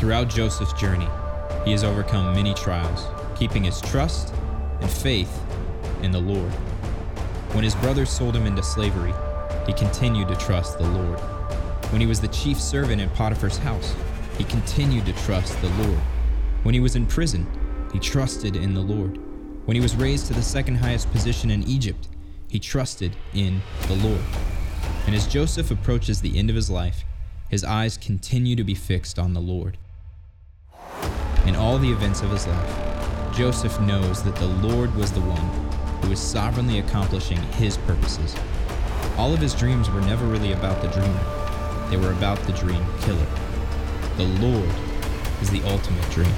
Throughout Joseph's journey, he has overcome many trials, keeping his trust and faith in the Lord. When his brothers sold him into slavery, he continued to trust the Lord. When he was the chief servant in Potiphar's house, he continued to trust the Lord. When he was in prison, he trusted in the Lord. When he was raised to the second highest position in Egypt, he trusted in the Lord. And as Joseph approaches the end of his life, his eyes continue to be fixed on the Lord. In all the events of his life, Joseph knows that the Lord was the one who was sovereignly accomplishing his purposes. All of his dreams were never really about the dreamer, they were about the dream killer. The Lord is the ultimate dream.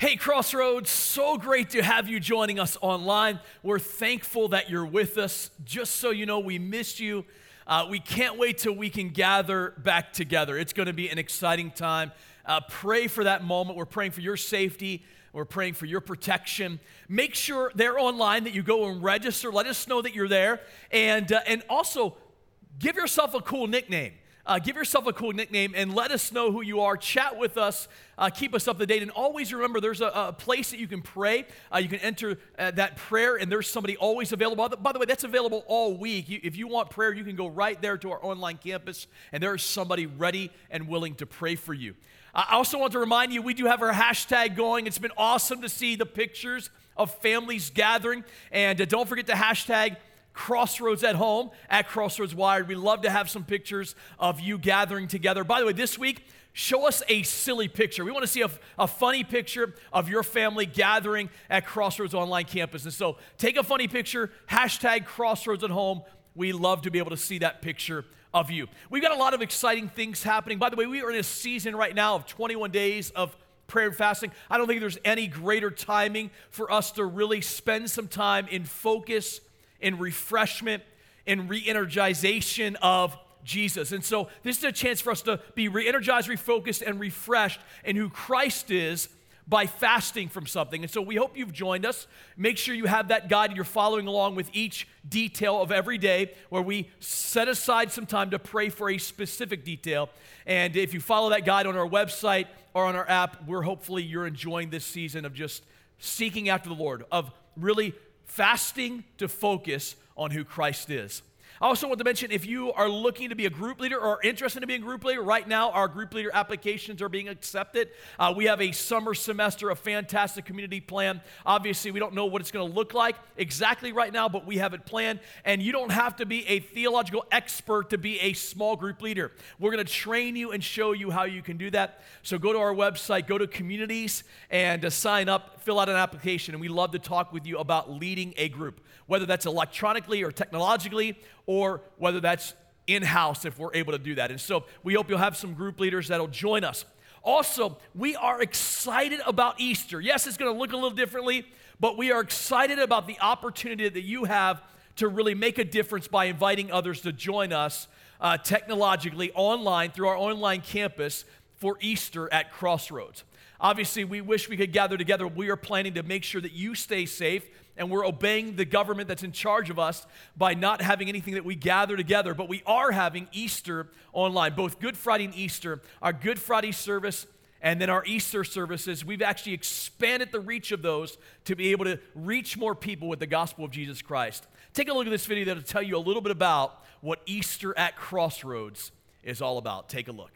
Hey, Crossroads, so great to have you joining us online. We're thankful that you're with us. Just so you know, we missed you. Uh, we can't wait till we can gather back together. It's going to be an exciting time. Uh, pray for that moment. We're praying for your safety. We're praying for your protection. Make sure they're online that you go and register. Let us know that you're there. And, uh, and also, give yourself a cool nickname. Uh, give yourself a cool nickname and let us know who you are. Chat with us, uh, keep us up to date. And always remember there's a, a place that you can pray. Uh, you can enter uh, that prayer, and there's somebody always available. By the way, that's available all week. You, if you want prayer, you can go right there to our online campus, and there is somebody ready and willing to pray for you. I also want to remind you we do have our hashtag going. It's been awesome to see the pictures of families gathering. And uh, don't forget to hashtag Crossroads at home at Crossroads Wired. We love to have some pictures of you gathering together. By the way, this week, show us a silly picture. We want to see a, a, funny picture of your family gathering at Crossroads Online Campus. And so take a funny picture, hashtag Crossroads at home. We love to be able to see that picture of you. We've got a lot of exciting things happening. By the way, we are in a season right now of 21 days of prayer and fasting. I don't think there's any greater timing for us to really spend some time in focus in refreshment and re energization of Jesus. And so, this is a chance for us to be re energized, refocused, and refreshed in who Christ is by fasting from something. And so, we hope you've joined us. Make sure you have that guide and you're following along with each detail of every day where we set aside some time to pray for a specific detail. And if you follow that guide on our website or on our app, we're hopefully you're enjoying this season of just seeking after the Lord, of really fasting to focus on who Christ is. I also want to mention if you are looking to be a group leader or interested in being a group leader, right now our group leader applications are being accepted. Uh, we have a summer semester, a fantastic community plan. Obviously, we don't know what it's going to look like exactly right now, but we have it planned. And you don't have to be a theological expert to be a small group leader. We're going to train you and show you how you can do that. So go to our website, go to communities, and uh, sign up, fill out an application, and we love to talk with you about leading a group, whether that's electronically or technologically or whether that's in house if we're able to do that. And so we hope you'll have some group leaders that'll join us. Also, we are excited about Easter. Yes, it's going to look a little differently, but we are excited about the opportunity that you have to really make a difference by inviting others to join us uh, technologically online through our online campus for Easter at Crossroads. Obviously, we wish we could gather together. We are planning to make sure that you stay safe and we're obeying the government that's in charge of us by not having anything that we gather together. But we are having Easter online, both Good Friday and Easter. Our Good Friday service and then our Easter services, we've actually expanded the reach of those to be able to reach more people with the gospel of Jesus Christ. Take a look at this video that'll tell you a little bit about what Easter at Crossroads is all about. Take a look.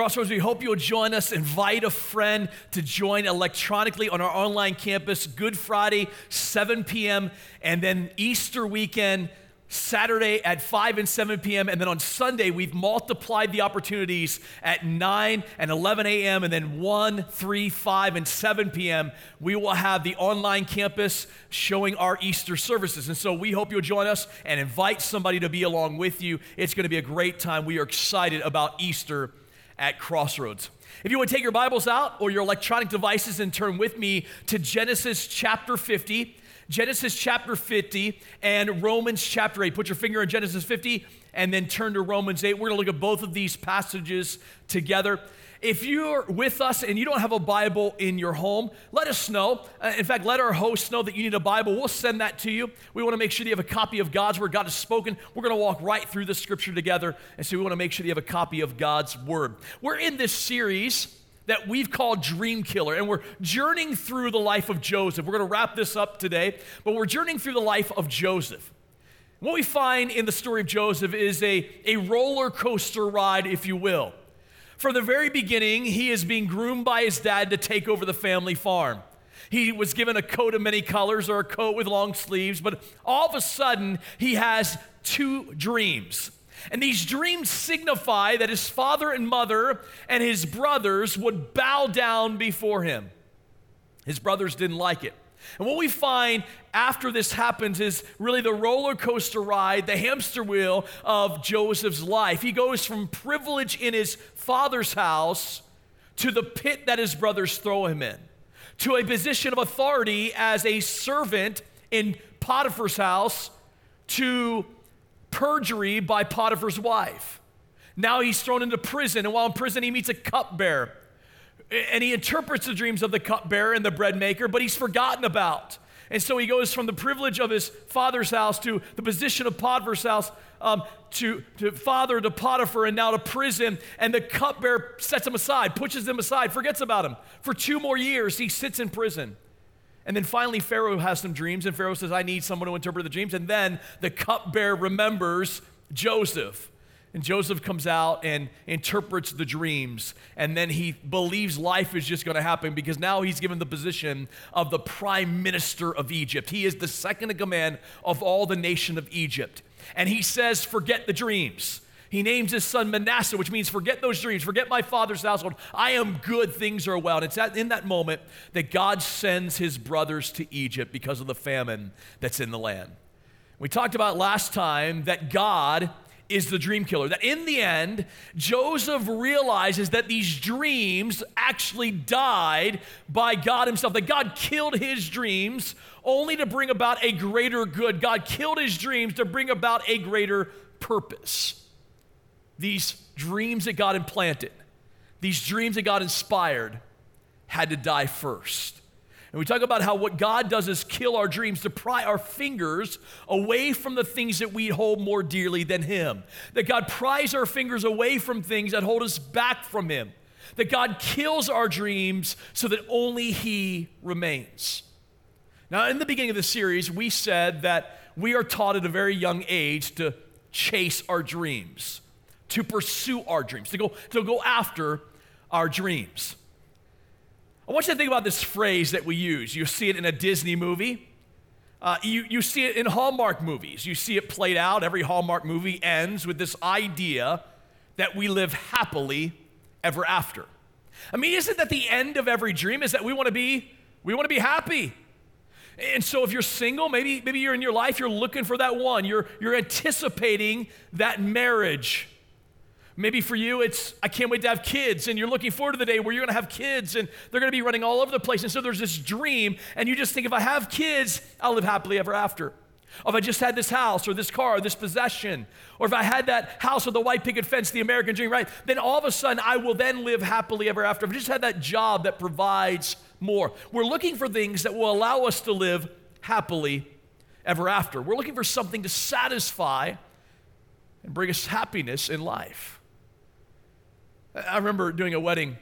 Crossroads, we hope you'll join us. Invite a friend to join electronically on our online campus, Good Friday, 7 p.m., and then Easter weekend, Saturday at 5 and 7 p.m. And then on Sunday, we've multiplied the opportunities at 9 and 11 a.m. And then 1, 3, 5, and 7 p.m. We will have the online campus showing our Easter services. And so we hope you'll join us and invite somebody to be along with you. It's going to be a great time. We are excited about Easter at Crossroads. If you would take your Bibles out or your electronic devices and turn with me to Genesis chapter 50, Genesis chapter 50 and Romans chapter 8. Put your finger in Genesis 50 and then turn to Romans 8. We're going to look at both of these passages together. If you're with us and you don't have a Bible in your home, let us know. Uh, in fact, let our hosts know that you need a Bible. We'll send that to you. We want to make sure that you have a copy of God's Word. God has spoken. We're going to walk right through the scripture together. And so we want to make sure that you have a copy of God's Word. We're in this series that we've called Dream Killer. And we're journeying through the life of Joseph. We're going to wrap this up today, but we're journeying through the life of Joseph. What we find in the story of Joseph is a, a roller coaster ride, if you will. From the very beginning, he is being groomed by his dad to take over the family farm. He was given a coat of many colors or a coat with long sleeves, but all of a sudden, he has two dreams. And these dreams signify that his father and mother and his brothers would bow down before him. His brothers didn't like it. And what we find after this happens is really the roller coaster ride, the hamster wheel of Joseph's life. He goes from privilege in his father's house to the pit that his brothers throw him in, to a position of authority as a servant in Potiphar's house, to perjury by Potiphar's wife. Now he's thrown into prison, and while in prison, he meets a cupbearer and he interprets the dreams of the cupbearer and the bread maker, but he's forgotten about. And so he goes from the privilege of his father's house to the position of Potiphar's house um, to, to father to Potiphar and now to prison. And the cupbearer sets him aside, pushes him aside, forgets about him. For two more years, he sits in prison. And then finally, Pharaoh has some dreams, and Pharaoh says, I need someone to interpret the dreams. And then the cupbearer remembers Joseph. And Joseph comes out and interprets the dreams. And then he believes life is just going to happen because now he's given the position of the prime minister of Egypt. He is the second in command of all the nation of Egypt. And he says, Forget the dreams. He names his son Manasseh, which means forget those dreams, forget my father's household. I am good, things are well. And it's in that moment that God sends his brothers to Egypt because of the famine that's in the land. We talked about last time that God is the dream killer. That in the end, Joseph realizes that these dreams actually died by God Himself, that God killed his dreams only to bring about a greater good. God killed his dreams to bring about a greater purpose. These dreams that God implanted, these dreams that God inspired, had to die first. And we talk about how what God does is kill our dreams to pry our fingers away from the things that we hold more dearly than Him. That God pries our fingers away from things that hold us back from Him. That God kills our dreams so that only He remains. Now, in the beginning of the series, we said that we are taught at a very young age to chase our dreams, to pursue our dreams, to go, to go after our dreams. I want you to think about this phrase that we use. You see it in a Disney movie. Uh, you, you see it in Hallmark movies. You see it played out. Every Hallmark movie ends with this idea that we live happily ever after. I mean, isn't that the end of every dream? Is that we want to be, we want to be happy. And so if you're single, maybe, maybe you're in your life, you're looking for that one. You're, you're anticipating that marriage Maybe for you, it's, I can't wait to have kids, and you're looking forward to the day where you're gonna have kids and they're gonna be running all over the place. And so there's this dream, and you just think, if I have kids, I'll live happily ever after. Or if I just had this house or this car or this possession, or if I had that house with the white picket fence, the American dream, right? Then all of a sudden I will then live happily ever after. If I just had that job that provides more. We're looking for things that will allow us to live happily ever after. We're looking for something to satisfy and bring us happiness in life. I remember doing a wedding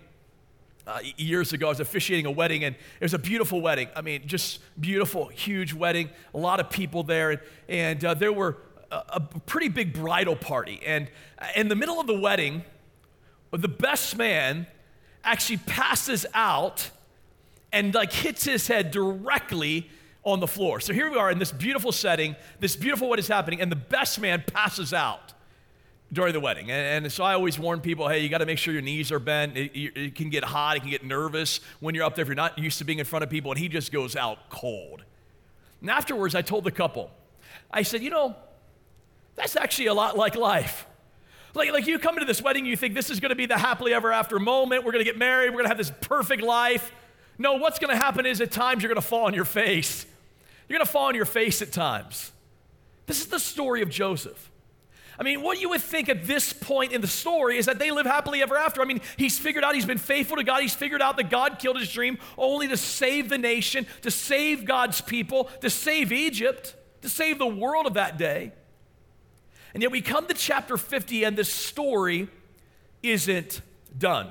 uh, years ago. I was officiating a wedding, and it was a beautiful wedding. I mean, just beautiful, huge wedding. A lot of people there, and, and uh, there were a, a, pretty big bridal party. And uh, in the middle of the wedding the best man actually passes out and like hits his head directly on the floor. So here we are in this beautiful setting, this beautiful what is happening, and the best man passes out during the wedding. And, and so I always warn people, hey, you got to make sure your knees are bent. It, it, can get hot, it can get nervous when you're up there if you're not used to being in front of people. And he just goes out cold. And afterwards, I told the couple, I said, you know, that's actually a lot like life. Like, like you come into this wedding, you think this is going to be the happily ever after moment. We're going to get married. We're going to have this perfect life. No, what's going to happen is at times you're going to fall on your face. You're going to fall on your face at times. This is the story of Joseph. I mean, what you would think at this point in the story is that they live happily ever after. I mean, he's figured out he's been faithful to God. He's figured out that God killed his dream only to save the nation, to save God's people, to save Egypt, to save the world of that day. And yet we come to chapter 50 and this story isn't done.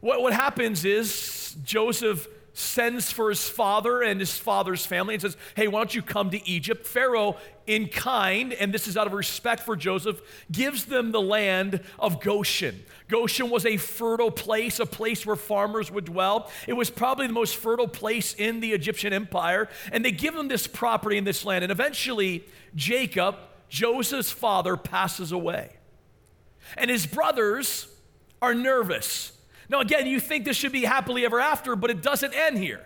What, what happens is Joseph sends for his father and his father's family and says, Hey, why don't you come to Egypt? Pharaoh, in kind, and this is out of respect for Joseph, gives them the land of Goshen. Goshen was a fertile place, a place where farmers would dwell. It was probably the most fertile place in the Egyptian empire. And they give them this property in this land. And eventually, Jacob, Joseph's father, passes away. And his brothers are nervous now, again, you think this should be happily ever after, but it doesn't end here.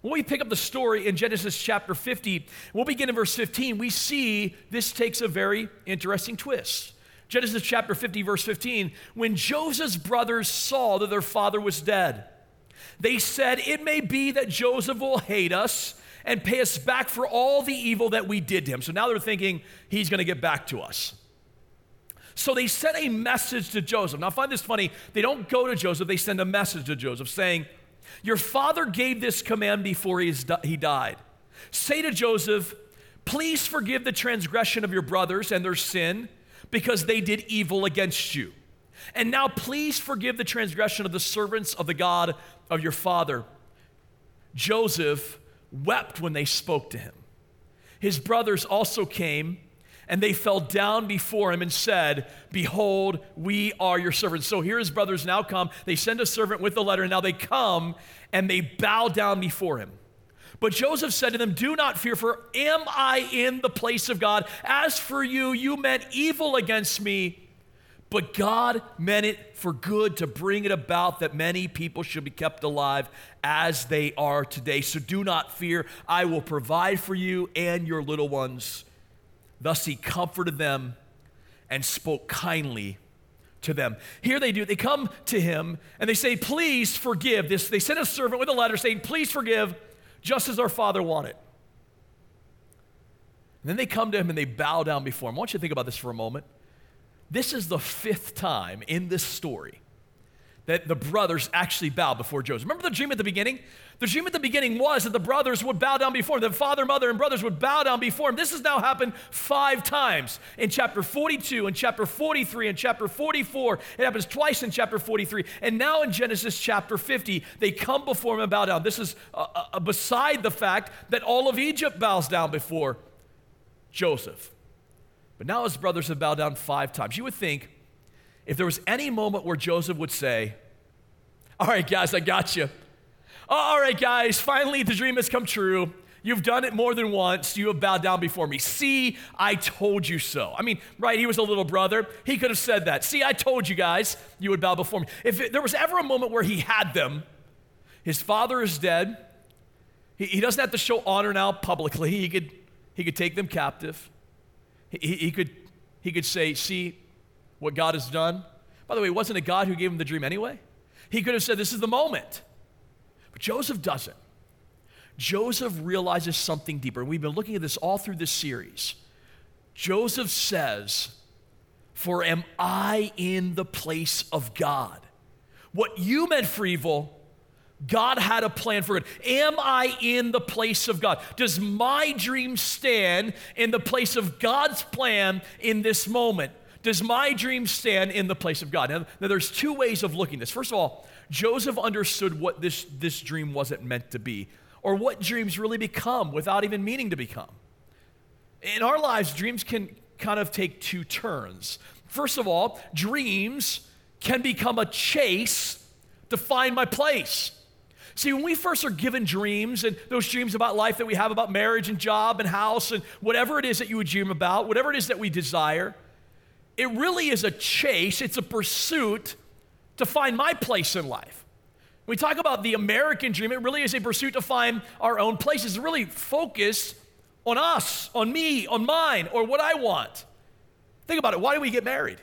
When we pick up the story in Genesis chapter 50, we'll begin in verse 15. We see this takes a very interesting twist. Genesis chapter 50, verse 15. When Joseph's brothers saw that their father was dead, they said, It may be that Joseph will hate us and pay us back for all the evil that we did to him. So now they're thinking he's going to get back to us. So they sent a message to Joseph. Now, I find this funny. They don't go to Joseph, they send a message to Joseph saying, Your father gave this command before he died. Say to Joseph, Please forgive the transgression of your brothers and their sin because they did evil against you. And now please forgive the transgression of the servants of the God of your father. Joseph wept when they spoke to him. His brothers also came and they fell down before him and said, Behold, we are your servants. So here his brothers now come. They send a servant with the letter, and now they come and they bow down before him. But Joseph said to them, Do not fear, for am I in the place of God? As for you, you meant evil against me, but God meant it for good to bring it about that many people should be kept alive as they are today. So do not fear. I will provide for you and your little ones. Thus he comforted them and spoke kindly to them. Here they do, they come to him and they say, Please forgive. This, they send a servant with a letter saying, Please forgive, just as our father wanted. And then they come to him and they bow down before him. I want you to think about this for a moment. This is the fifth time in this story that the brothers actually bow before Joseph. Remember the dream at the beginning? The dream at the beginning was that the brothers would bow down before him, the father, mother, and brothers would bow down before him. This has now happened five times in chapter 42, in chapter 43, in chapter 44. It happens twice in chapter 43. And now in Genesis chapter 50, they come before him and bow down. This is uh, uh, beside the fact that all of Egypt bows down before Joseph. But now his brothers have bowed down five times. You would think if there was any moment where Joseph would say, All right, guys, I got you. Oh, all right, guys, finally the dream has come true. You've done it more than once. You have bowed down before me. See, I told you so. I mean, right, he was a little brother. He could have said that. See, I told you guys you would bow before me. If it, there was ever a moment where he had them, his father is dead. He, he, doesn't have to show honor now publicly. He could, he could take them captive. He, he, could, he could say, See, what God has done. By the way, wasn't it God who gave him the dream anyway? He could have said, This is the moment. But Joseph doesn't. Joseph realizes something deeper. And We've been looking at this all through this series. Joseph says, For am I in the place of God? What you meant for evil, God had a plan for it. Am I in the place of God? Does my dream stand in the place of God's plan in this moment? Does my dream stand in the place of God? Now, now, there's two ways of looking this. First of all, Joseph understood what this, this dream wasn't meant to be, or what dreams really become without even meaning to become. In our lives, dreams can kind of take two turns. First of all, dreams can become a chase to find my place. See, when we first are given dreams and those dreams about life that we have about marriage and job and house and whatever it is that you would dream about, whatever it is that we desire, it really is a chase, it's a pursuit to find my place in life. We talk about the American dream, it really is a pursuit to find our own place. It's really focused on us, on me, on mine, or what I want. Think about it. Why do we get married?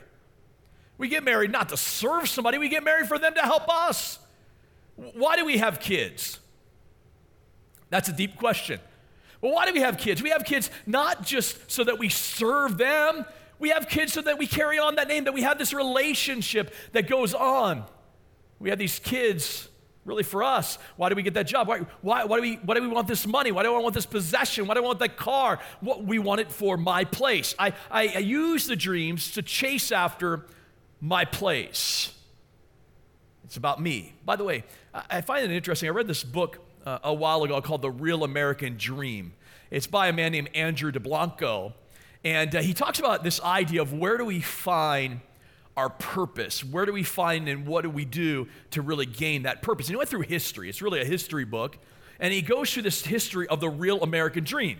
We get married not to serve somebody, we get married for them to help us. Why do we have kids? That's a deep question. Well, why do we have kids? We have kids not just so that we serve them, we have kids so that we carry on that name, that we have this relationship that goes on. We have these kids really for us. Why do we get that job? Why, why, why, do we, why do we want this money? Why do I want this possession? Why do I want that car? What, we want it for my place. I, I, I use the dreams to chase after my place. It's about me. By the way, I find it interesting. I read this book uh, a while ago called The Real American Dream. It's by a man named Andrew Delbanco. And uh, he talks about this idea of where do we find our purpose? Where do we find and what do we do to really gain that purpose? And he went through history. It's really a history book. And he goes through this history of the real American dream.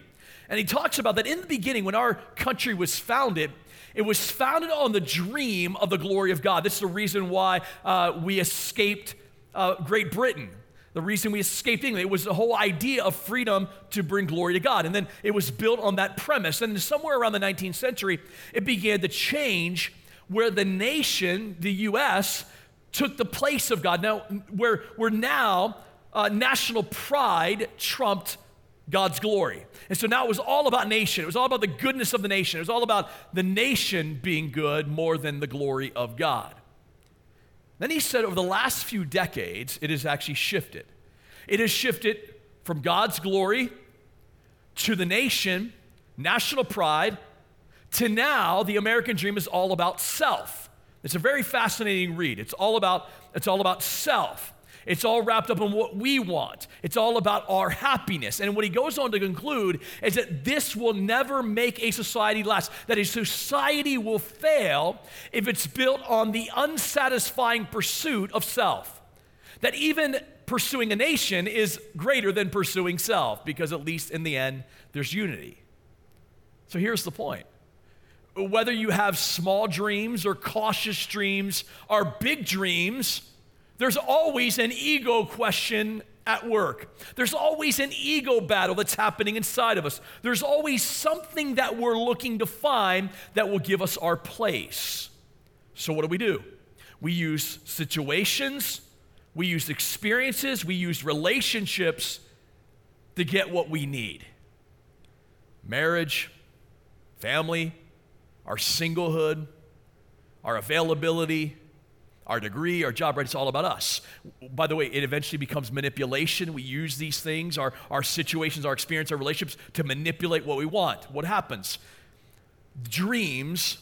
And he talks about that in the beginning, when our country was founded, it was founded on the dream of the glory of God. This is the reason why uh, we escaped uh, Great Britain. The reason we escaped England, it was the whole idea of freedom to bring glory to God. And then it was built on that premise. And somewhere around the 19th century, it began to change where the nation, the U.S., took the place of God. Now, where, where now uh, national pride trumped God's glory. And so now it was all about nation. It was all about the goodness of the nation. It was all about the nation being good more than the glory of God. Then he said over the last few decades, it has actually shifted. It has shifted from God's glory to the nation, national pride, to now the American dream is all about self. It's a very fascinating read. It's all about, it's all about self. It's all wrapped up in what we want. It's all about our happiness. And what he goes on to conclude is that this will never make a society last, that a society will fail if it's built on the unsatisfying pursuit of self. That even pursuing a nation is greater than pursuing self, because at least in the end, there's unity. So here's the point whether you have small dreams or cautious dreams or big dreams, there's always an ego question at work. There's always an ego battle that's happening inside of us. There's always something that we're looking to find that will give us our place. So, what do we do? We use situations, we use experiences, we use relationships to get what we need marriage, family, our singlehood, our availability, our degree, our job, right? It's all about us. By the way, it eventually becomes manipulation. We use these things, our, our situations, our experience, our relationships to manipulate what we want. What happens? Dreams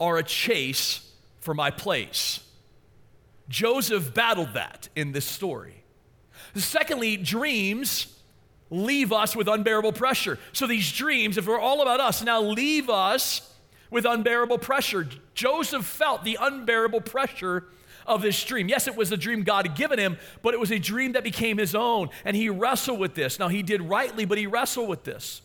are a chase for my place. Joseph battled that in this story. Secondly, dreams leave us with unbearable pressure. So these dreams, if we're all about us, now leave us with unbearable pressure. Joseph felt the unbearable pressure of this dream. Yes, it was a dream God had given him, but it was a dream that became his own, and he wrestled with this. Now, he did rightly, but he wrestled with this.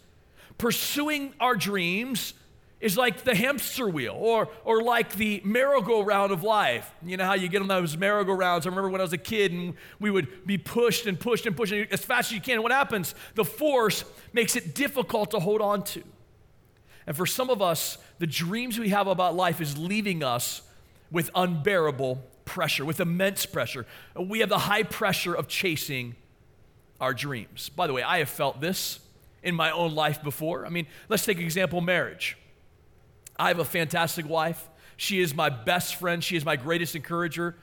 Pursuing our dreams is like the hamster wheel or, or like the merry-go-round of life. You know how you get on those merry-go-rounds? I remember when I was a kid and we would be pushed and pushed and pushed as fast as you can. And what happens? The force makes it difficult to hold on to. And for some of us, the dreams we have about life is leaving us with unbearable pressure, with immense pressure. We have the high pressure of chasing our dreams. By the way, I have felt this in my own life before. I mean, let's take example marriage. I have a fantastic wife. She is my best friend. She is my greatest encourager.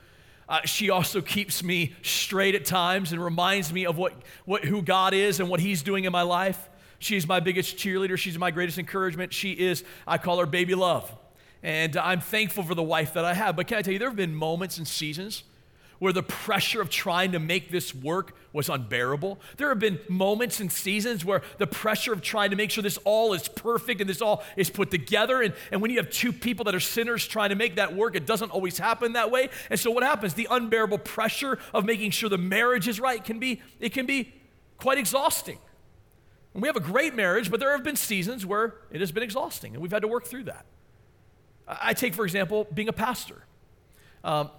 Uh, she also keeps me straight at times and reminds me of what, what, who God is and what He's doing in my life. She's my biggest cheerleader. She's my greatest encouragement. She is, I call her baby love. And I'm thankful for the wife that I have. But can I tell you, there have been moments and seasons where the pressure of trying to make this work was unbearable. There have been moments and seasons where the pressure of trying to make sure this all is perfect and this all is put together. And, and when you have two people that are sinners trying to make that work, it doesn't always happen that way. And so what happens? The unbearable pressure of making sure the marriage is right can be, it can be quite exhausting. And we have a great marriage, but there have been seasons where it has been exhausting, and we've had to work through that. I take, for example, being a pastor. Um,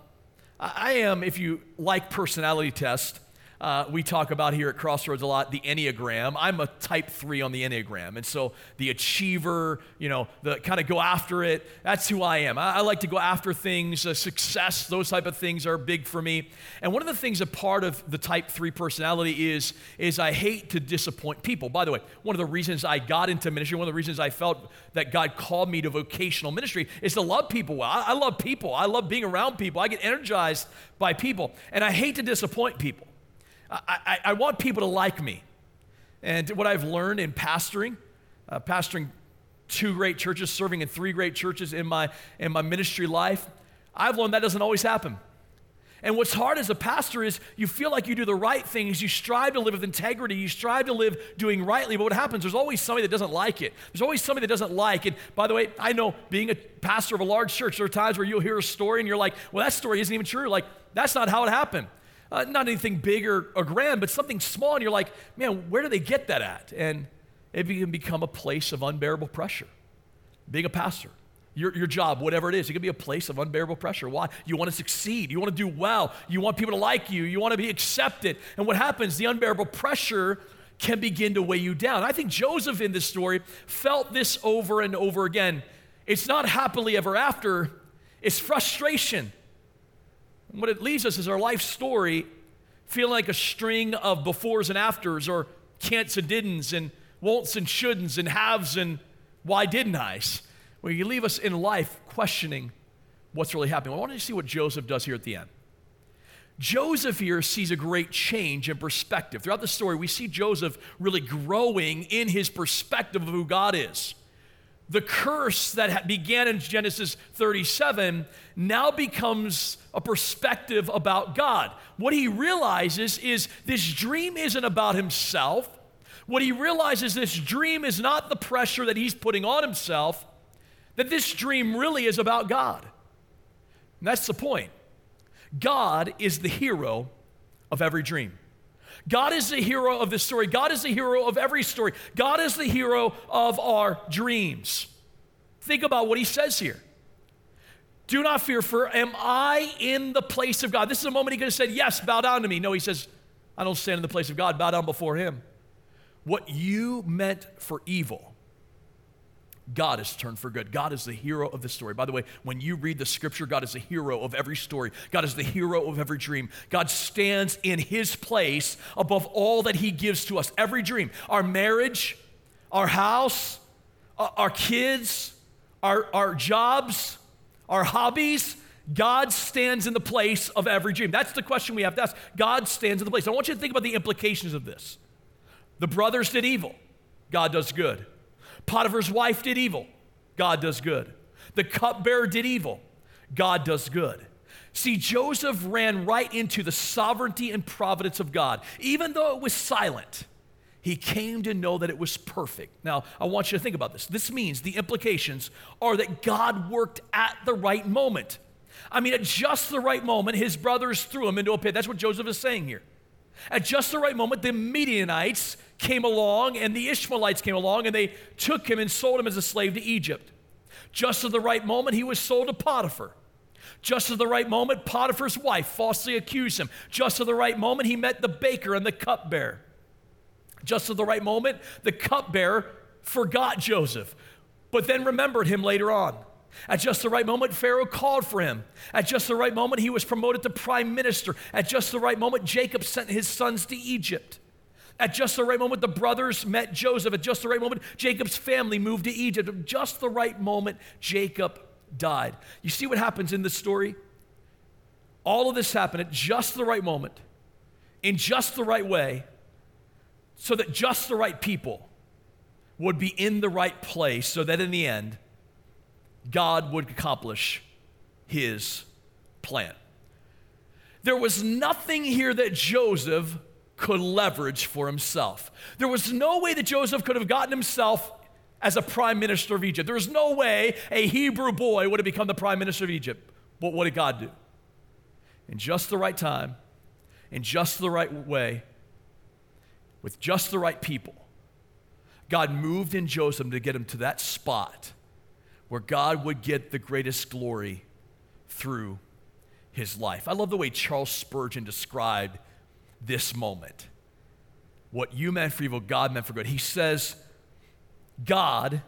I am, if you like personality tests, uh, we talk about here at Crossroads a lot the Enneagram. I'm a type three on the Enneagram. And so the achiever, you know, the kind of go after it, that's who I am. I, I like to go after things, uh, success, those type of things are big for me. And one of the things, a part of the type three personality is, is I hate to disappoint people. By the way, one of the reasons I got into ministry, one of the reasons I felt that God called me to vocational ministry is to love people well. I, I love people. I love being around people. I get energized by people. And I hate to disappoint people. I, I, I want people to like me. And what I've learned in pastoring, uh, pastoring two great churches, serving in three great churches in my, in my ministry life, I've learned that doesn't always happen. And what's hard as a pastor is you feel like you do the right things, you strive to live with integrity, you strive to live doing rightly, but what happens, there's always somebody that doesn't like it. There's always somebody that doesn't like it. By the way, I know being a pastor of a large church, there are times where you'll hear a story and you're like, well, that story isn't even true. Like, that's not how it happened. Uh, not anything big or, or grand, but something small, and you're like, man, where do they get that at? And it can become a place of unbearable pressure. Being a pastor, your, your job, whatever it is, it can be a place of unbearable pressure. Why? You want to succeed. You want to do well. You want people to like you. You want to be accepted. And what happens? The unbearable pressure can begin to weigh you down. I think Joseph in this story felt this over and over again. It's not happily ever after, it's frustration. What it leaves us is our life story feeling like a string of befores and afters, or can'ts and didn'ts, and won'ts and shouldn'ts, and haves and why didn't I's. Where you leave us in life questioning what's really happening. I want to see what Joseph does here at the end. Joseph here sees a great change in perspective. Throughout the story, we see Joseph really growing in his perspective of who God is the curse that began in Genesis 37 now becomes a perspective about God. What he realizes is this dream isn't about himself. What he realizes this dream is not the pressure that he's putting on himself, that this dream really is about God. And that's the point. God is the hero of every dream. God is the hero of this story. God is the hero of every story. God is the hero of our dreams. Think about what he says here. Do not fear, for am I in the place of God? This is a moment he could have said, Yes, bow down to me. No, he says, I don't stand in the place of God, bow down before him. What you meant for evil, God has turned for good. God is the hero of the story. By the way, when you read the scripture, God is the hero of every story. God is the hero of every dream. God stands in his place above all that he gives to us. Every dream, our marriage, our house, uh, our kids, our, our jobs, our hobbies, God stands in the place of every dream. That's the question we have to ask. God stands in the place. I want you to think about the implications of this. The brothers did evil, God does good. Potiphar's wife did evil, God does good. The cupbearer did evil, God does good. See, Joseph ran right into the sovereignty and providence of God, even though it was silent. He came to know that it was perfect. Now, I want you to think about this. This means the implications are that God worked at the right moment. I mean, at just the right moment, his brothers threw him into a pit. That's what Joseph is saying here. At just the right moment, the Midianites came along and the Ishmaelites came along and they took him and sold him as a slave to Egypt. Just at the right moment, he was sold to Potiphar. Just at the right moment, Potiphar's wife falsely accused him. Just at the right moment, he met the baker and the cupbearer. Just at the right moment, the cupbearer forgot Joseph, but then remembered him later on. At just the right moment, Pharaoh called for him. At just the right moment, he was promoted to prime minister. At just the right moment, Jacob sent his sons to Egypt. At just the right moment, the brothers met Joseph. At just the right moment, Jacob's family moved to Egypt. At just the right moment, Jacob died. You see what happens in this story? All of this happened at just the right moment, in just the right way, so that just the right people would be in the right place, so that in the end, God would accomplish his plan. there was nothing here that Joseph could leverage for himself. There was no way that Joseph could have gotten himself as a prime minister of Egypt. There was no way a Hebrew boy would have become the prime minister of Egypt. But what did God do? In just the right time, in just the right way, with just the right people, God moved in Joseph to get him to that spot where God would get the greatest glory through his life. I love the way Charles Spurgeon described this moment. What you meant for evil, God meant for good. He says, God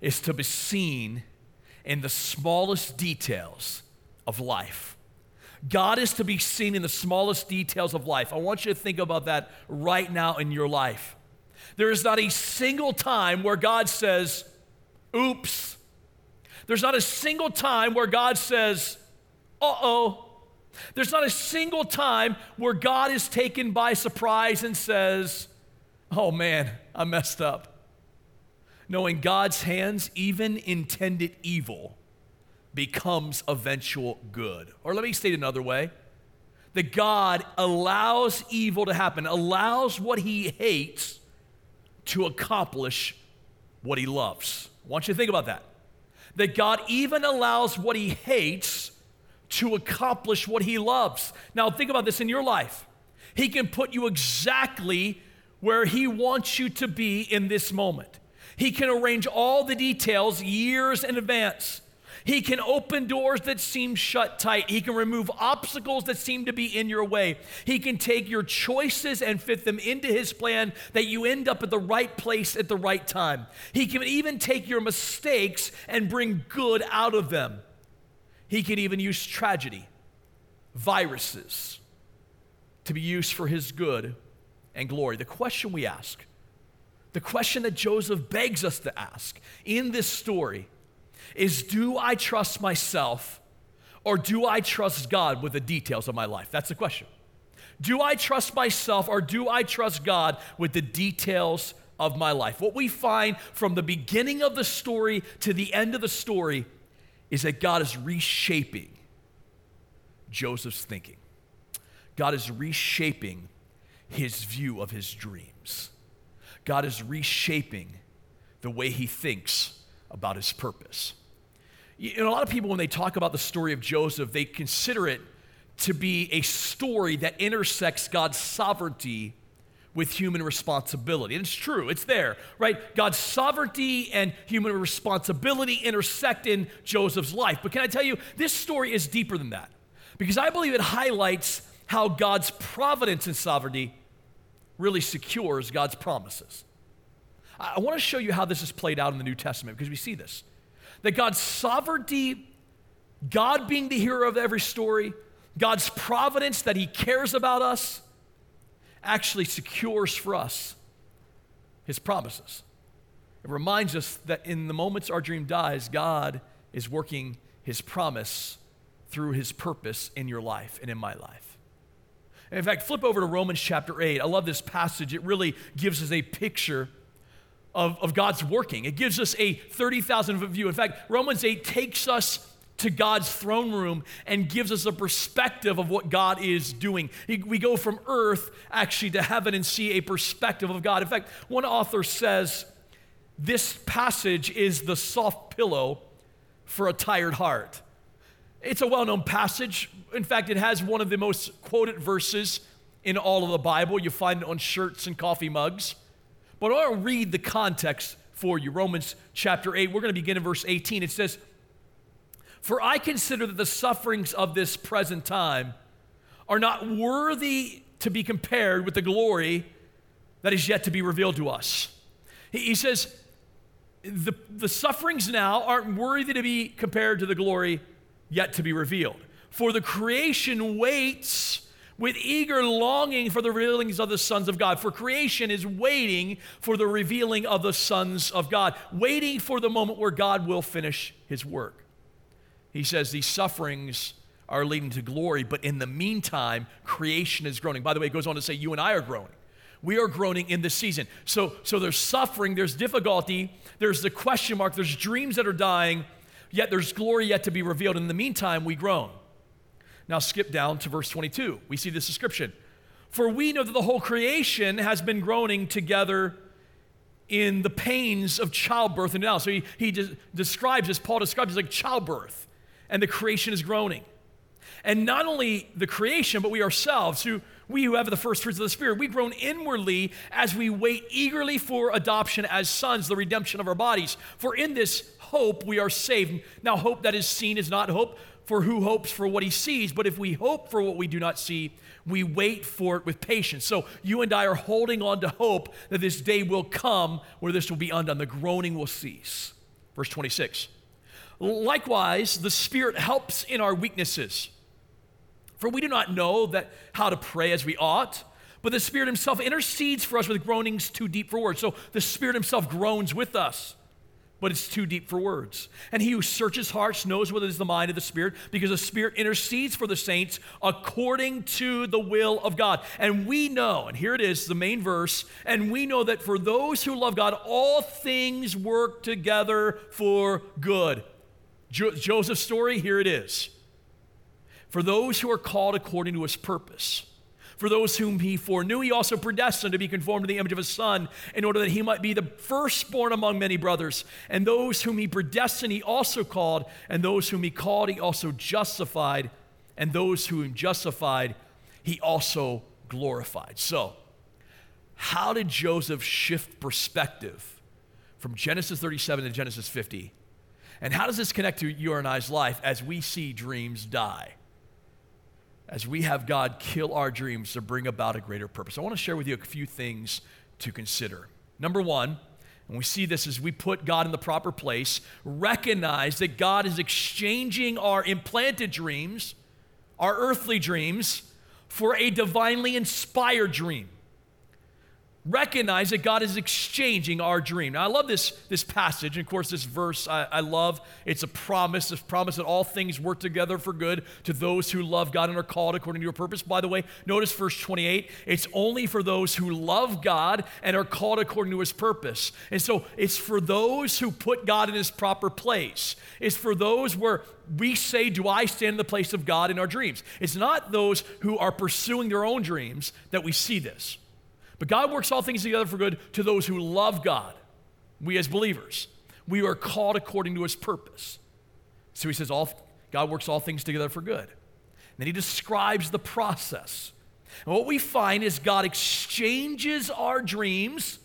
is to be seen in the smallest details of life. God is to be seen in the smallest details of life. I want you to think about that right now in your life. There is not a single time where God says, oops. There's not a single time where God says, uh oh. There's not a single time where God is taken by surprise and says, oh man, I messed up. Knowing God's hands, even intended evil, becomes eventual good. Or let me state another way that God allows evil to happen, allows what he hates to accomplish what he loves. I want you to think about that. That God even allows what he hates to accomplish what he loves. Now, think about this in your life. He can put you exactly where he wants you to be in this moment. He can arrange all the details years in advance. He can open doors that seem shut tight. He can remove obstacles that seem to be in your way. He can take your choices and fit them into His plan that you end up at the right place at the right time. He can even take your mistakes and bring good out of them. He can even use tragedy, viruses, to be used for His good and glory. The question we ask, the question that Joseph begs us to ask in this story is do I trust myself or do I trust God with the details of my life? That's the question. Do I trust myself or do I trust God with the details of my life? What we find from the beginning of the story to the end of the story is that God is reshaping Joseph's thinking. God is reshaping his view of his dreams. God is reshaping the way he thinks about his purpose. You know, a lot of people, when they talk about the story of Joseph, they consider it to be a story that intersects God's sovereignty with human responsibility. And it's true, it's there, right? God's sovereignty and human responsibility intersect in Joseph's life. But can I tell you, this story is deeper than that because I believe it highlights how God's providence and sovereignty really secures God's promises. I want to show you how this is played out in the New Testament because we see this that God's sovereignty, God being the hero of every story, God's providence that He cares about us, actually secures for us His promises. It reminds us that in the moments our dream dies, God is working His promise through His purpose in your life and in my life. In fact, flip over to Romans chapter 8. I love this passage. It really gives us a picture of, of God's working. It gives us a 30,000 foot view. In fact, Romans 8 takes us to God's throne room and gives us a perspective of what God is doing. We go from earth actually to heaven and see a perspective of God. In fact, one author says this passage is the soft pillow for a tired heart. It's a well known passage. In fact, it has one of the most quoted verses in all of the Bible. You find it on shirts and coffee mugs. But I want to read the context for you. Romans chapter 8, we're going to begin in verse 18. It says, For I consider that the sufferings of this present time are not worthy to be compared with the glory that is yet to be revealed to us. He says, the, the sufferings now aren't worthy to be compared to the glory yet to be revealed. For the creation waits with eager longing for the revealings of the sons of God. For creation is waiting for the revealing of the sons of God, waiting for the moment where God will finish his work. He says these sufferings are leading to glory, but in the meantime, creation is groaning. By the way, it goes on to say, You and I are groaning. We are groaning in this season. So, so there's suffering, there's difficulty, there's the question mark, there's dreams that are dying, yet there's glory yet to be revealed. In the meantime, we groan. Now skip down to verse 22. We see this description. For we know that the whole creation has been groaning together in the pains of childbirth and now. So he, he describes this, Paul describes it like childbirth, and the creation is groaning. And not only the creation, but we ourselves, who we who have the first fruits of the Spirit, we groan inwardly as we wait eagerly for adoption as sons, the redemption of our bodies. For in this hope we are saved. Now, hope that is seen is not hope, for who hopes for what he sees? But if we hope for what we do not see, we wait for it with patience. So you and I are holding on to hope that this day will come where this will be undone. The groaning will cease. Verse 26. Likewise, the Spirit helps in our weaknesses. For we do not know that how to pray as we ought, but the Spirit Himself intercedes for us with groanings too deep for words. So the Spirit Himself groans with us but it's too deep for words. And he who searches hearts knows what is the mind of the Spirit, because the Spirit intercedes for the saints according to the will of God. And we know, and here it is, the main verse, and we know that for those who love God, all things work together for good. Jo- Joseph's story, here it is. For those who are called according to his purpose. For those whom he foreknew, he also predestined to be conformed to the image of his son, in order that he might be the firstborn among many brothers. And those whom he predestined, he also called. And those whom he called, he also justified. And those whom he justified, he also glorified. So, how did Joseph shift perspective from Genesis 37 to Genesis 50? And how does this connect to your and I's life as we see dreams die? As we have God kill our dreams to bring about a greater purpose. I want to share with you a few things to consider. Number one, and we see this as we put God in the proper place, recognize that God is exchanging our implanted dreams, our earthly dreams, for a divinely inspired dream recognize that God is exchanging our dream. Now, I love this, this passage. And of course, this verse I, I love. It's a promise, this promise that all things work together for good to those who love God and are called according to your purpose. By the way, notice verse 28. It's only for those who love God and are called according to his purpose. And so it's for those who put God in his proper place. It's for those where we say, Do I stand in the place of God in our dreams? It's not those who are pursuing their own dreams that we see this. But God works all things together for good to those who love God. We as believers, we are called according to his purpose. So he says, all, God works all things together for good. And then he describes the process. And what we find is God exchanges our dreams,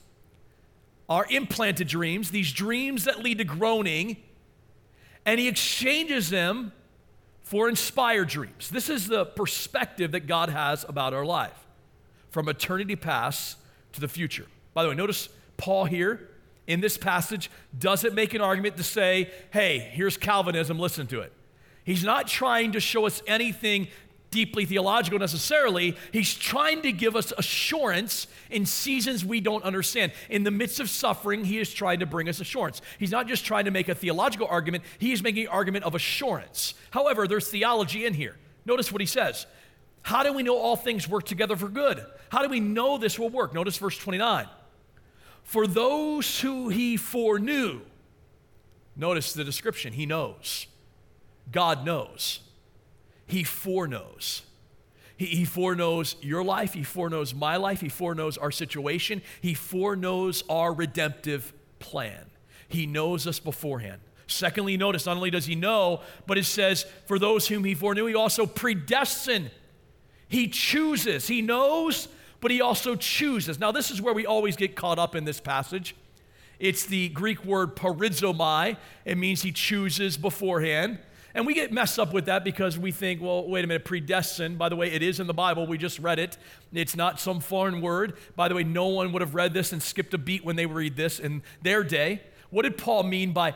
our implanted dreams, these dreams that lead to groaning, and he exchanges them for inspired dreams. This is the perspective that God has about our life from eternity past to the future. By the way, notice Paul here in this passage doesn't make an argument to say, hey, here's Calvinism, listen to it. He's not trying to show us anything deeply theological necessarily. He's trying to give us assurance in seasons we don't understand. In the midst of suffering, he is trying to bring us assurance. He's not just trying to make a theological argument, he is making an argument of assurance. However, there's theology in here. Notice what he says. How do we know all things work together for good? How do we know this will work? Notice verse 29. For those who he foreknew, notice the description, he knows. God knows. He foreknows. He, he foreknows your life. He foreknows my life. He foreknows our situation. He foreknows our redemptive plan. He knows us beforehand. Secondly, notice not only does he know, but it says, for those whom he foreknew, he also predestined. He chooses. He knows but he also chooses. Now, this is where we always get caught up in this passage. It's the Greek word parizomai. It means he chooses beforehand. And we get messed up with that because we think, well, wait a minute, predestined. By the way, it is in the Bible. We just read it. It's not some foreign word. By the way, no one would have read this and skipped a beat when they read this in their day. What did Paul mean by,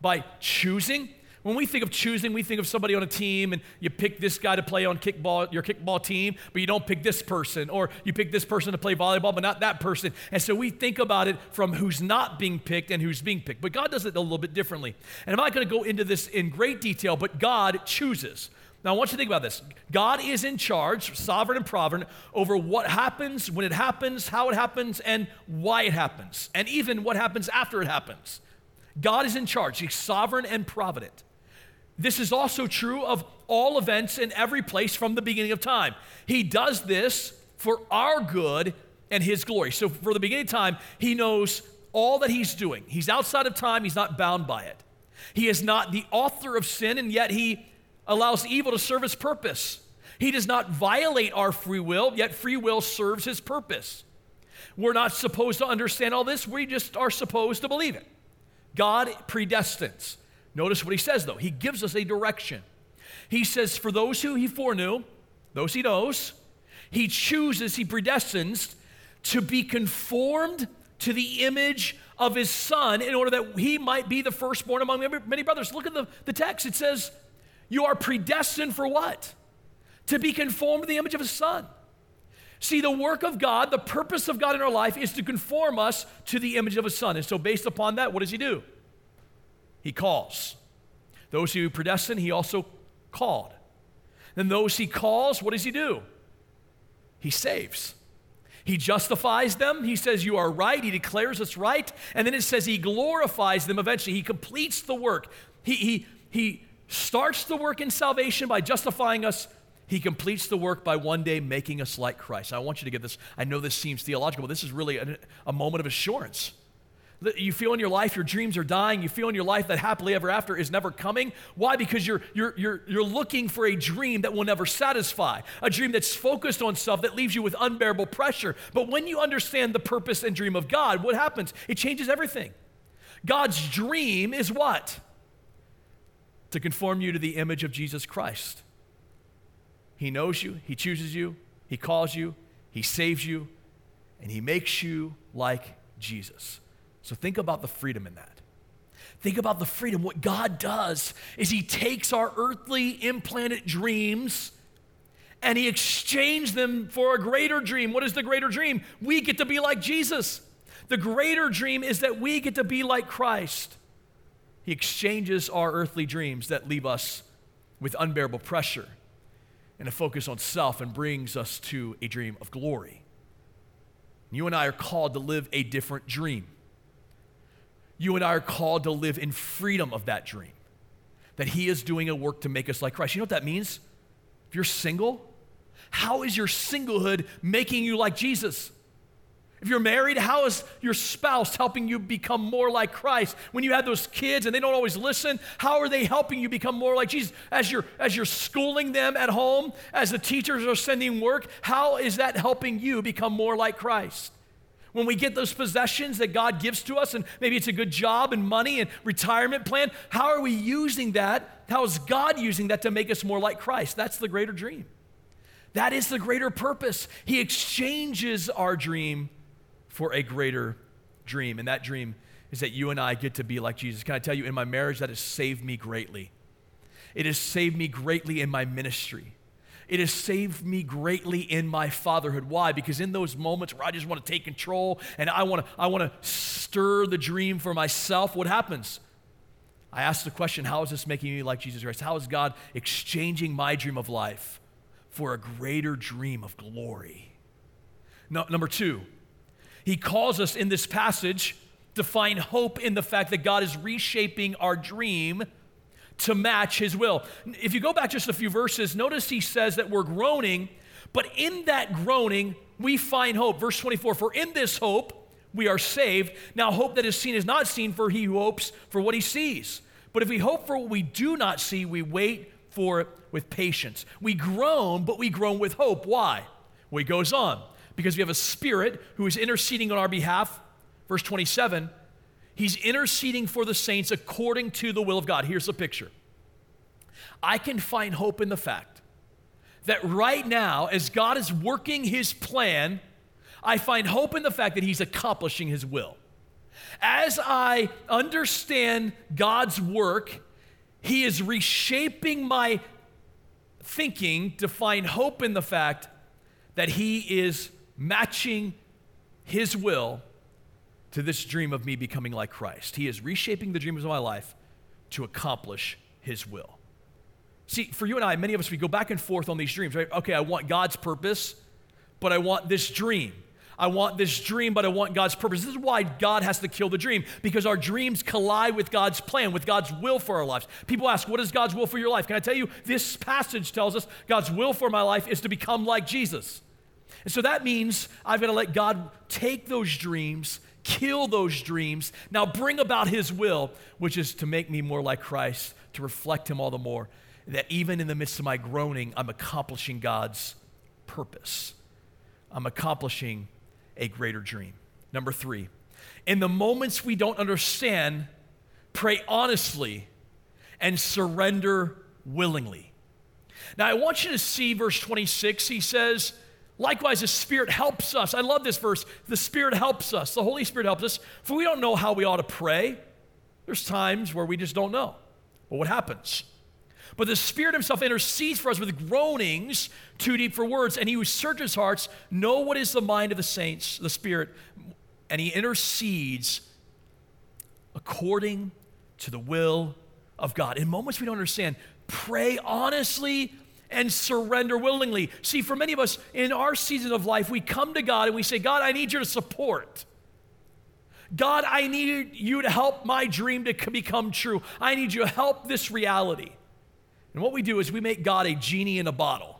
by choosing? When we think of choosing, we think of somebody on a team and you pick this guy to play on kickball, your kickball team, but you don't pick this person, or you pick this person to play volleyball, but not that person. And so we think about it from who's not being picked and who's being picked. But God does it a little bit differently. And I'm not going to go into this in great detail, but God chooses. Now, I want you to think about this. God is in charge, sovereign and provident, over what happens, when it happens, how it happens, and why it happens, and even what happens after it happens. God is in charge. He's sovereign and provident. This is also true of all events in every place from the beginning of time. He does this for our good and His glory. So, for the beginning of time, He knows all that He's doing. He's outside of time, He's not bound by it. He is not the author of sin, and yet He allows evil to serve His purpose. He does not violate our free will, yet free will serves His purpose. We're not supposed to understand all this, we just are supposed to believe it. God predestines. Notice what He says, though. He gives us a direction. He says, For those who He foreknew, those He knows, He chooses, He predestines to be conformed to the image of his son in order that he might be the firstborn among many brothers. Look at the, the text. It says, You are predestined for what? To be conformed to the image of his son. See, the work of God, the purpose of God in our life is to conform us to the image of his son. And so, based upon that, what does he do? He calls. Those who predestined, he also called. Then, those he calls, what does he do? He saves. He justifies them. He says, You are right. He declares us right. And then it says he glorifies them eventually. He completes the work. He, he, he starts the work in salvation by justifying us. He completes the work by one day making us like Christ. I want you to get this. I know this seems theological, but this is really a, a moment of assurance. You feel in your life your dreams are dying. You feel in your life that happily ever after is never coming. Why? Because you're, you're, you're, you're looking for a dream that will never satisfy, a dream that's focused on stuff that leaves you with unbearable pressure. But when you understand the purpose and dream of God, what happens? It changes everything. God's dream is what? To conform you to the image of Jesus Christ. He knows you, He chooses you, He calls you, He saves you, and He makes you like Jesus. So think about the freedom in that. Think about the freedom. What God does is He takes our earthly implanted dreams and He exchanges them for a greater dream. What is the greater dream? We get to be like Jesus. The greater dream is that we get to be like Christ. He exchanges our earthly dreams that leave us with unbearable pressure and a focus on self and brings us to a dream of glory. You and I are called to live a different dream you and I are called to live in freedom of that dream. That He is doing a work to make us like Christ. You know what that means? If you're single, how is your singlehood making you like Jesus? If you're married, how is your spouse helping you become more like Christ? When you have those kids and they don't always listen, how are they helping you become more like Jesus? As you're as you're schooling them at home, as the teachers are sending work, how is that helping you become more like Christ? When we get those possessions that God gives to us, and maybe it's a good job and money and retirement plan, how are we using that? How is God using that to make us more like Christ? That's the greater dream. That is the greater purpose. He exchanges our dream for a greater dream. And that dream is that you and I get to be like Jesus. Can I tell you, in my marriage, that has saved me greatly. It has saved me greatly in my ministry. It has saved me greatly in my fatherhood. Why? Because in those moments where I just want to take control and I want to, I want to stir the dream for myself, what happens? I ask the question, how is this making me like Jesus Christ? How is God exchanging my dream of life for a greater dream of glory? No, number two, he calls us in this passage to find hope in the fact that God is reshaping our dream to match his will. If you go back just a few verses, notice he says that we're groaning, but in that groaning, we find hope. Verse 24 For in this hope we are saved. Now, hope that is seen is not seen, for he who hopes for what he sees. But if we hope for what we do not see, we wait for it with patience. We groan, but we groan with hope. Why? Well, he goes on. Because we have a spirit who is interceding on our behalf. Verse 27 He's interceding for the saints according to the will of God. Here's the picture I can find hope in the fact that right now, as God is working his plan, I find hope in the fact that he's accomplishing his will. As I understand God's work, he is reshaping my thinking to find hope in the fact that he is matching his will to this dream of me becoming like Christ. He is reshaping the dreams of my life to accomplish His will. See, for you and I, many of us, we go back and forth on these dreams, right? Okay, I want God's purpose, but I want this dream. I want this dream, but I want God's purpose. This is why God has to kill the dream, because our dreams collide with God's plan, with God's will for our lives. People ask, What is God's will for your life? Can I tell you, this passage tells us God's will for my life is to become like Jesus. And so that means I've got to let God take those dreams, kill those dreams, now bring about His will, which is to make me more like Christ, to reflect Him all the more. That even in the midst of my groaning, I'm accomplishing God's purpose. I'm accomplishing a greater dream. Number three, in the moments we don't understand, pray honestly and surrender willingly. Now, I want you to see verse 26. He says, Likewise, the Spirit helps us. I love this verse. The Spirit helps us. The Holy Spirit helps us, for we don't know how we ought to pray. There's times where we just don't know. But what happens? But the Spirit Himself intercedes for us with groanings too deep for words, and He who searches hearts know what is the mind of the saints, the Spirit, and He intercedes according to the will of God. In moments we don't understand, pray honestly and surrender willingly. See, for many of us in our season of life, we come to God and we say, God, I need you to support. God, I need you to help my dream to become true. I need you to help this reality. And what we do is we make God a genie in a bottle.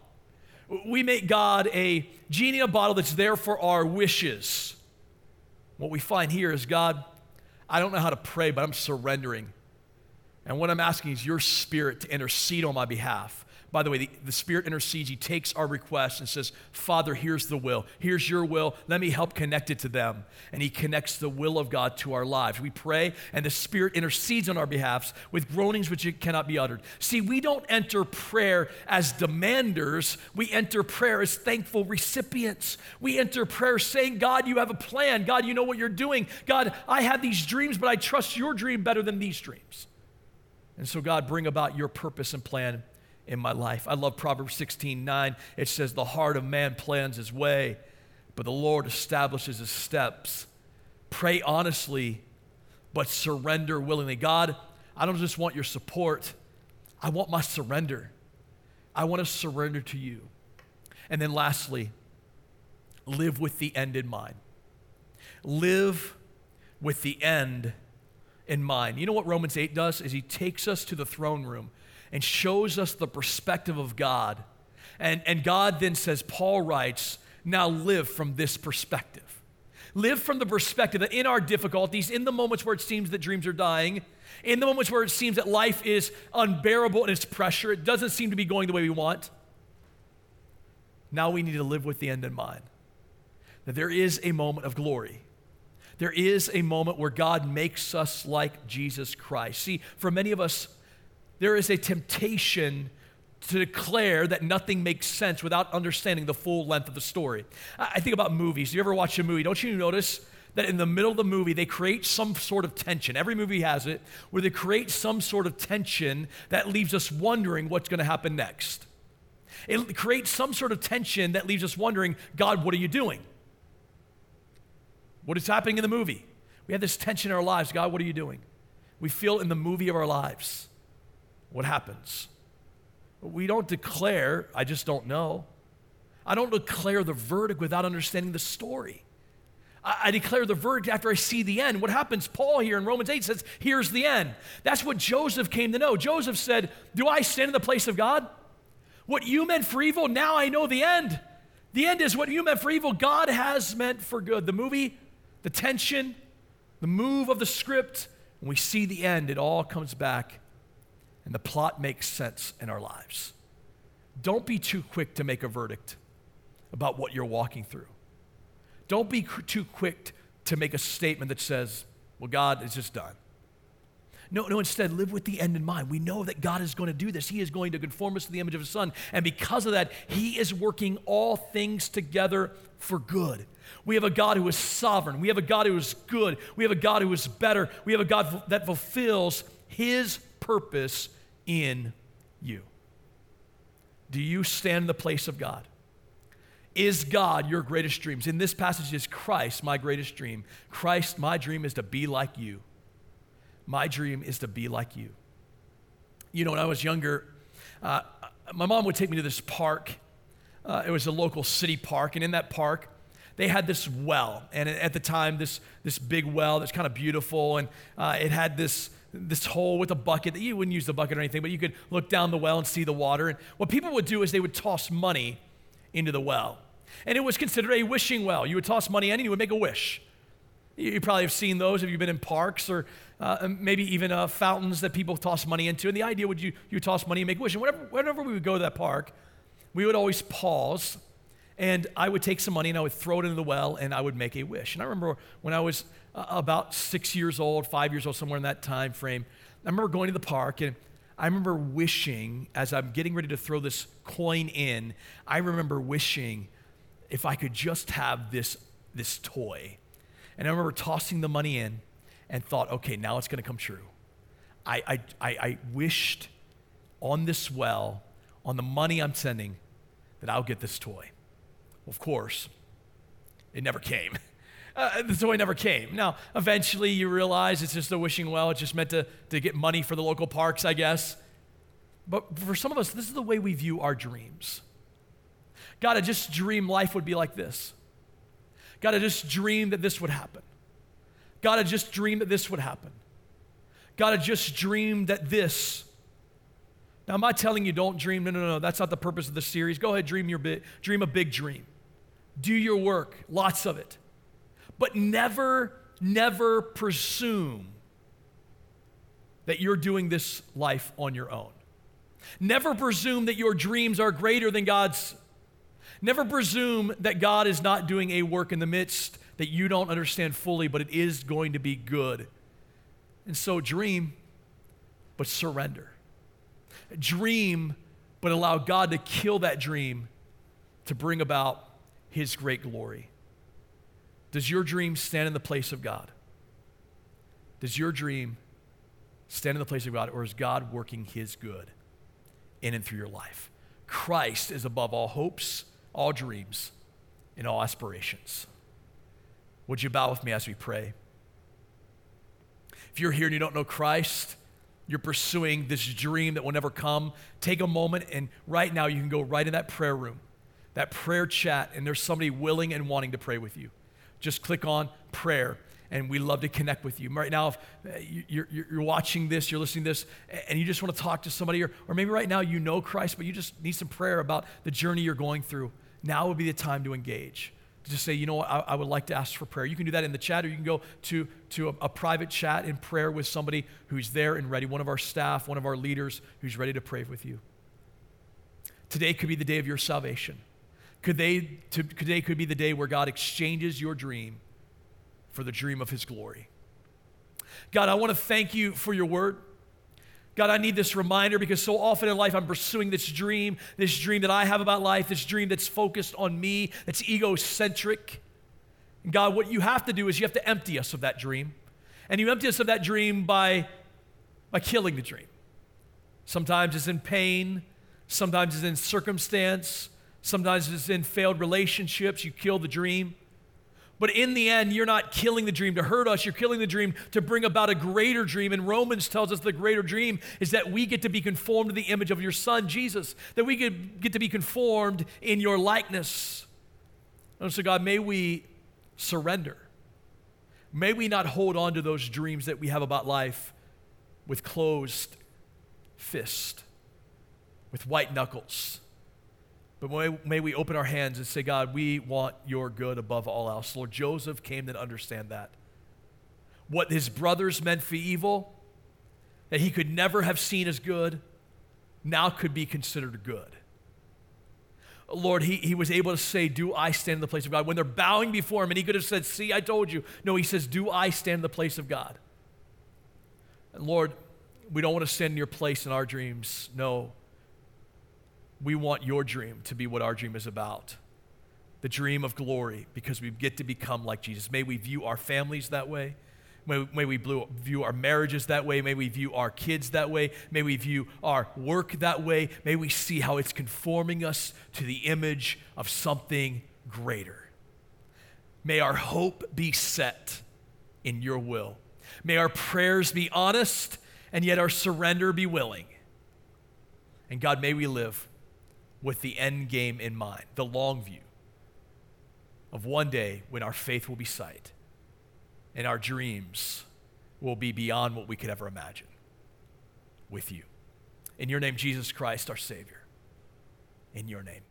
We make God a genie in a bottle that's there for our wishes. What we find here is God, I don't know how to pray, but I'm surrendering. And what I'm asking is your spirit to intercede on my behalf. By the way, the, the, Spirit intercedes. He takes our request and says, Father, here's the will. Here's your will. Let me help connect it to them. And He connects the will of God to our lives. We pray, and the Spirit intercedes on our behalfs with groanings which cannot be uttered. See, we don't enter prayer as demanders, we enter prayer as thankful recipients. We enter prayer saying, God, you have a plan. God, you know what you're doing. God, I have these dreams, but I trust your dream better than these dreams. And so, God, bring about your purpose and plan in my life. I love Proverbs 16 9. It says, The heart of man plans his way, but the Lord establishes his steps. Pray honestly, but surrender willingly. God, I don't just want your support, I want my surrender. I want to surrender to you. And then lastly, live with the end in mind. Live with the end in mind. You know what Romans 8 does? Is he takes us to the throne room and shows us the perspective of God. And, and God then says, Paul writes, now live from this perspective. Live from the perspective that in our difficulties, in the moments where it seems that dreams are dying, in the moments where it seems that life is unbearable in its pressure, it doesn't seem to be going the way we want. Now we need to live with the end in mind. That there is a moment of glory. There is a moment where God makes us like Jesus Christ. See, for many of us, there is a temptation to declare that nothing makes sense without understanding the full length of the story. I think about movies. You ever watch a movie? Don't you notice that in the middle of the movie, they create some sort of tension? Every movie has it, where they create some sort of tension that leaves us wondering what's going to happen next. It creates some sort of tension that leaves us wondering, God, what are you doing? What is happening in the movie? We have this tension in our lives. God, what are you doing? We feel in the movie of our lives what happens? We don't declare, I just don't know. I don't declare the verdict without understanding the story. I, declare the verdict after I see the end. What happens? Paul here in Romans 8 says, Here's the end. That's what Joseph came to know. Joseph said, Do I stand in the place of God? What you meant for evil, now I know the end. The end is what you meant for evil, God has meant for good. The movie, the tension, the move of the script, when we see the end, it all comes back and the plot makes sense in our lives. Don't be too quick to make a verdict about what you're walking through. Don't be too quick to make a statement that says, well, God is just done. No, no, instead, live with the end in mind. We know that God is going to do this. He is going to conform us to the image of His Son. And because of that, He is working all things together for good. We have a God who is sovereign. We have a God who is good. We have a God who is better. We have a God that fulfills His purpose in you? Do you stand in the place of God? Is God your greatest dreams? In this passage, is Christ my greatest dream? Christ, my dream is to be like you. My dream is to be like you. You know, when I was younger, uh, my mom would take me to this park. Uh, it was a local city park, and in that park, they had this well. And at the time, this, this big well that's kind of beautiful. And uh, it had this, this hole with a bucket you wouldn't use the bucket or anything, but you could look down the well and see the water. And what people would do is they would toss money into the well. And it was considered a wishing well. You would toss money in and you would make a wish. You probably have seen those if you've been in parks or uh, maybe even uh, fountains that people toss money into. And the idea would you, you toss money and make a wish. And whenever, whenever we would go to that park, we would always pause and I would take some money and I would throw it into the well and I would make a wish. And I remember when I was about six years old, five years old, somewhere in that time frame, I remember going to the park and I remember wishing, as I'm getting ready to throw this coin in, I remember wishing if I could just have this, this toy. And I remember tossing the money in and thought, okay, now it's going to come true. I, I, I, I wished on this well, on the money I'm sending, that I'll get this toy. Of course, it never came. Uh, toy never came. Now, eventually you realize it's just a wishing well. It's just meant to, to get money for the local parks, I guess. But for some of us, this is the way we view our dreams. God, I just dream life would be like this. God, I just dream that this would happen. God, I just dream that this would happen. God, I just dreamed that this. Now, I'm not telling you don't dream. No, no, no. That's not the purpose of the series. Go ahead, dream your big, dream a big dream. Do your work, lots of it. But never, never presume that you're doing this life on your own. Never presume that your dreams are greater than God's. Never presume that God is not doing a work in the midst that you don't understand fully, but it is going to be good. And so dream, but surrender. Dream, but allow God to kill that dream to bring about his great glory? Does your dream stand in the place of God? Does your dream stand in the place of God, or is God working his good in and through your life? Christ is above all hopes, all dreams, and all aspirations. Would you bow with me as we pray? If you're here and you don't know Christ, you're pursuing this dream that will never come, take a moment and right now you can go right in that prayer room that prayer chat, and there's somebody willing and wanting to pray with you. Just click on prayer, and we love to connect with you. Right now, if uh, you're, you're watching this, you're listening to this, and you just want to talk to somebody, or, or maybe right now you know Christ, but you just need some prayer about the journey you're going through, now would be the time to engage. To say, you know what, I, I, would like to ask for prayer. You can do that in the chat, or you can go to, to a, a private chat in prayer with somebody who's there and ready, one of our staff, one of our leaders who's ready to pray with you. Today could be the day of your salvation. Could they, to, today could be the day where God exchanges your dream for the dream of His glory. God, I want to thank you for your word. God, I need this reminder because so often in life I'm pursuing this dream, this dream that I have about life, this dream that's focused on me, that's egocentric. And God, what you have to do is you have to empty us of that dream. And you empty us of that dream by, by killing the dream. Sometimes it's in pain, sometimes it's in circumstance, Sometimes it's in failed relationships, you kill the dream. But in the end, you're not killing the dream to hurt us. You're killing the dream to bring about a greater dream. And Romans tells us the greater dream is that we get to be conformed to the image of your Son, Jesus, that we get to be conformed in your likeness. And so, God, may we surrender. May we not hold on to those dreams that we have about life with closed fist, with white knuckles but may, may, we open our hands and say, God, we want your good above all else. Lord, Joseph came to understand that. What his brothers meant for evil, that he could never have seen as good, now could be considered good. Lord, he, he was able to say, Do I stand in the place of God? When they're bowing before him, and he could have said, See, I told you. No, he says, Do I stand in the place of God? And Lord, we don't want to stand in your place in our dreams. No we want your dream to be what our dream is about the dream of glory because we get to become like Jesus. May we view our families that way. May, may, we view our marriages that way. May we view our kids that way. May we view our work that way. May we see how it's conforming us to the image of something greater. May our hope be set in your will. May our prayers be honest and yet our surrender be willing. And God, may we live with the end game in mind, the long view. of one day when our faith will be sight and our dreams will be beyond what we could ever imagine with you. In your name, Jesus Christ, our Savior. In your name.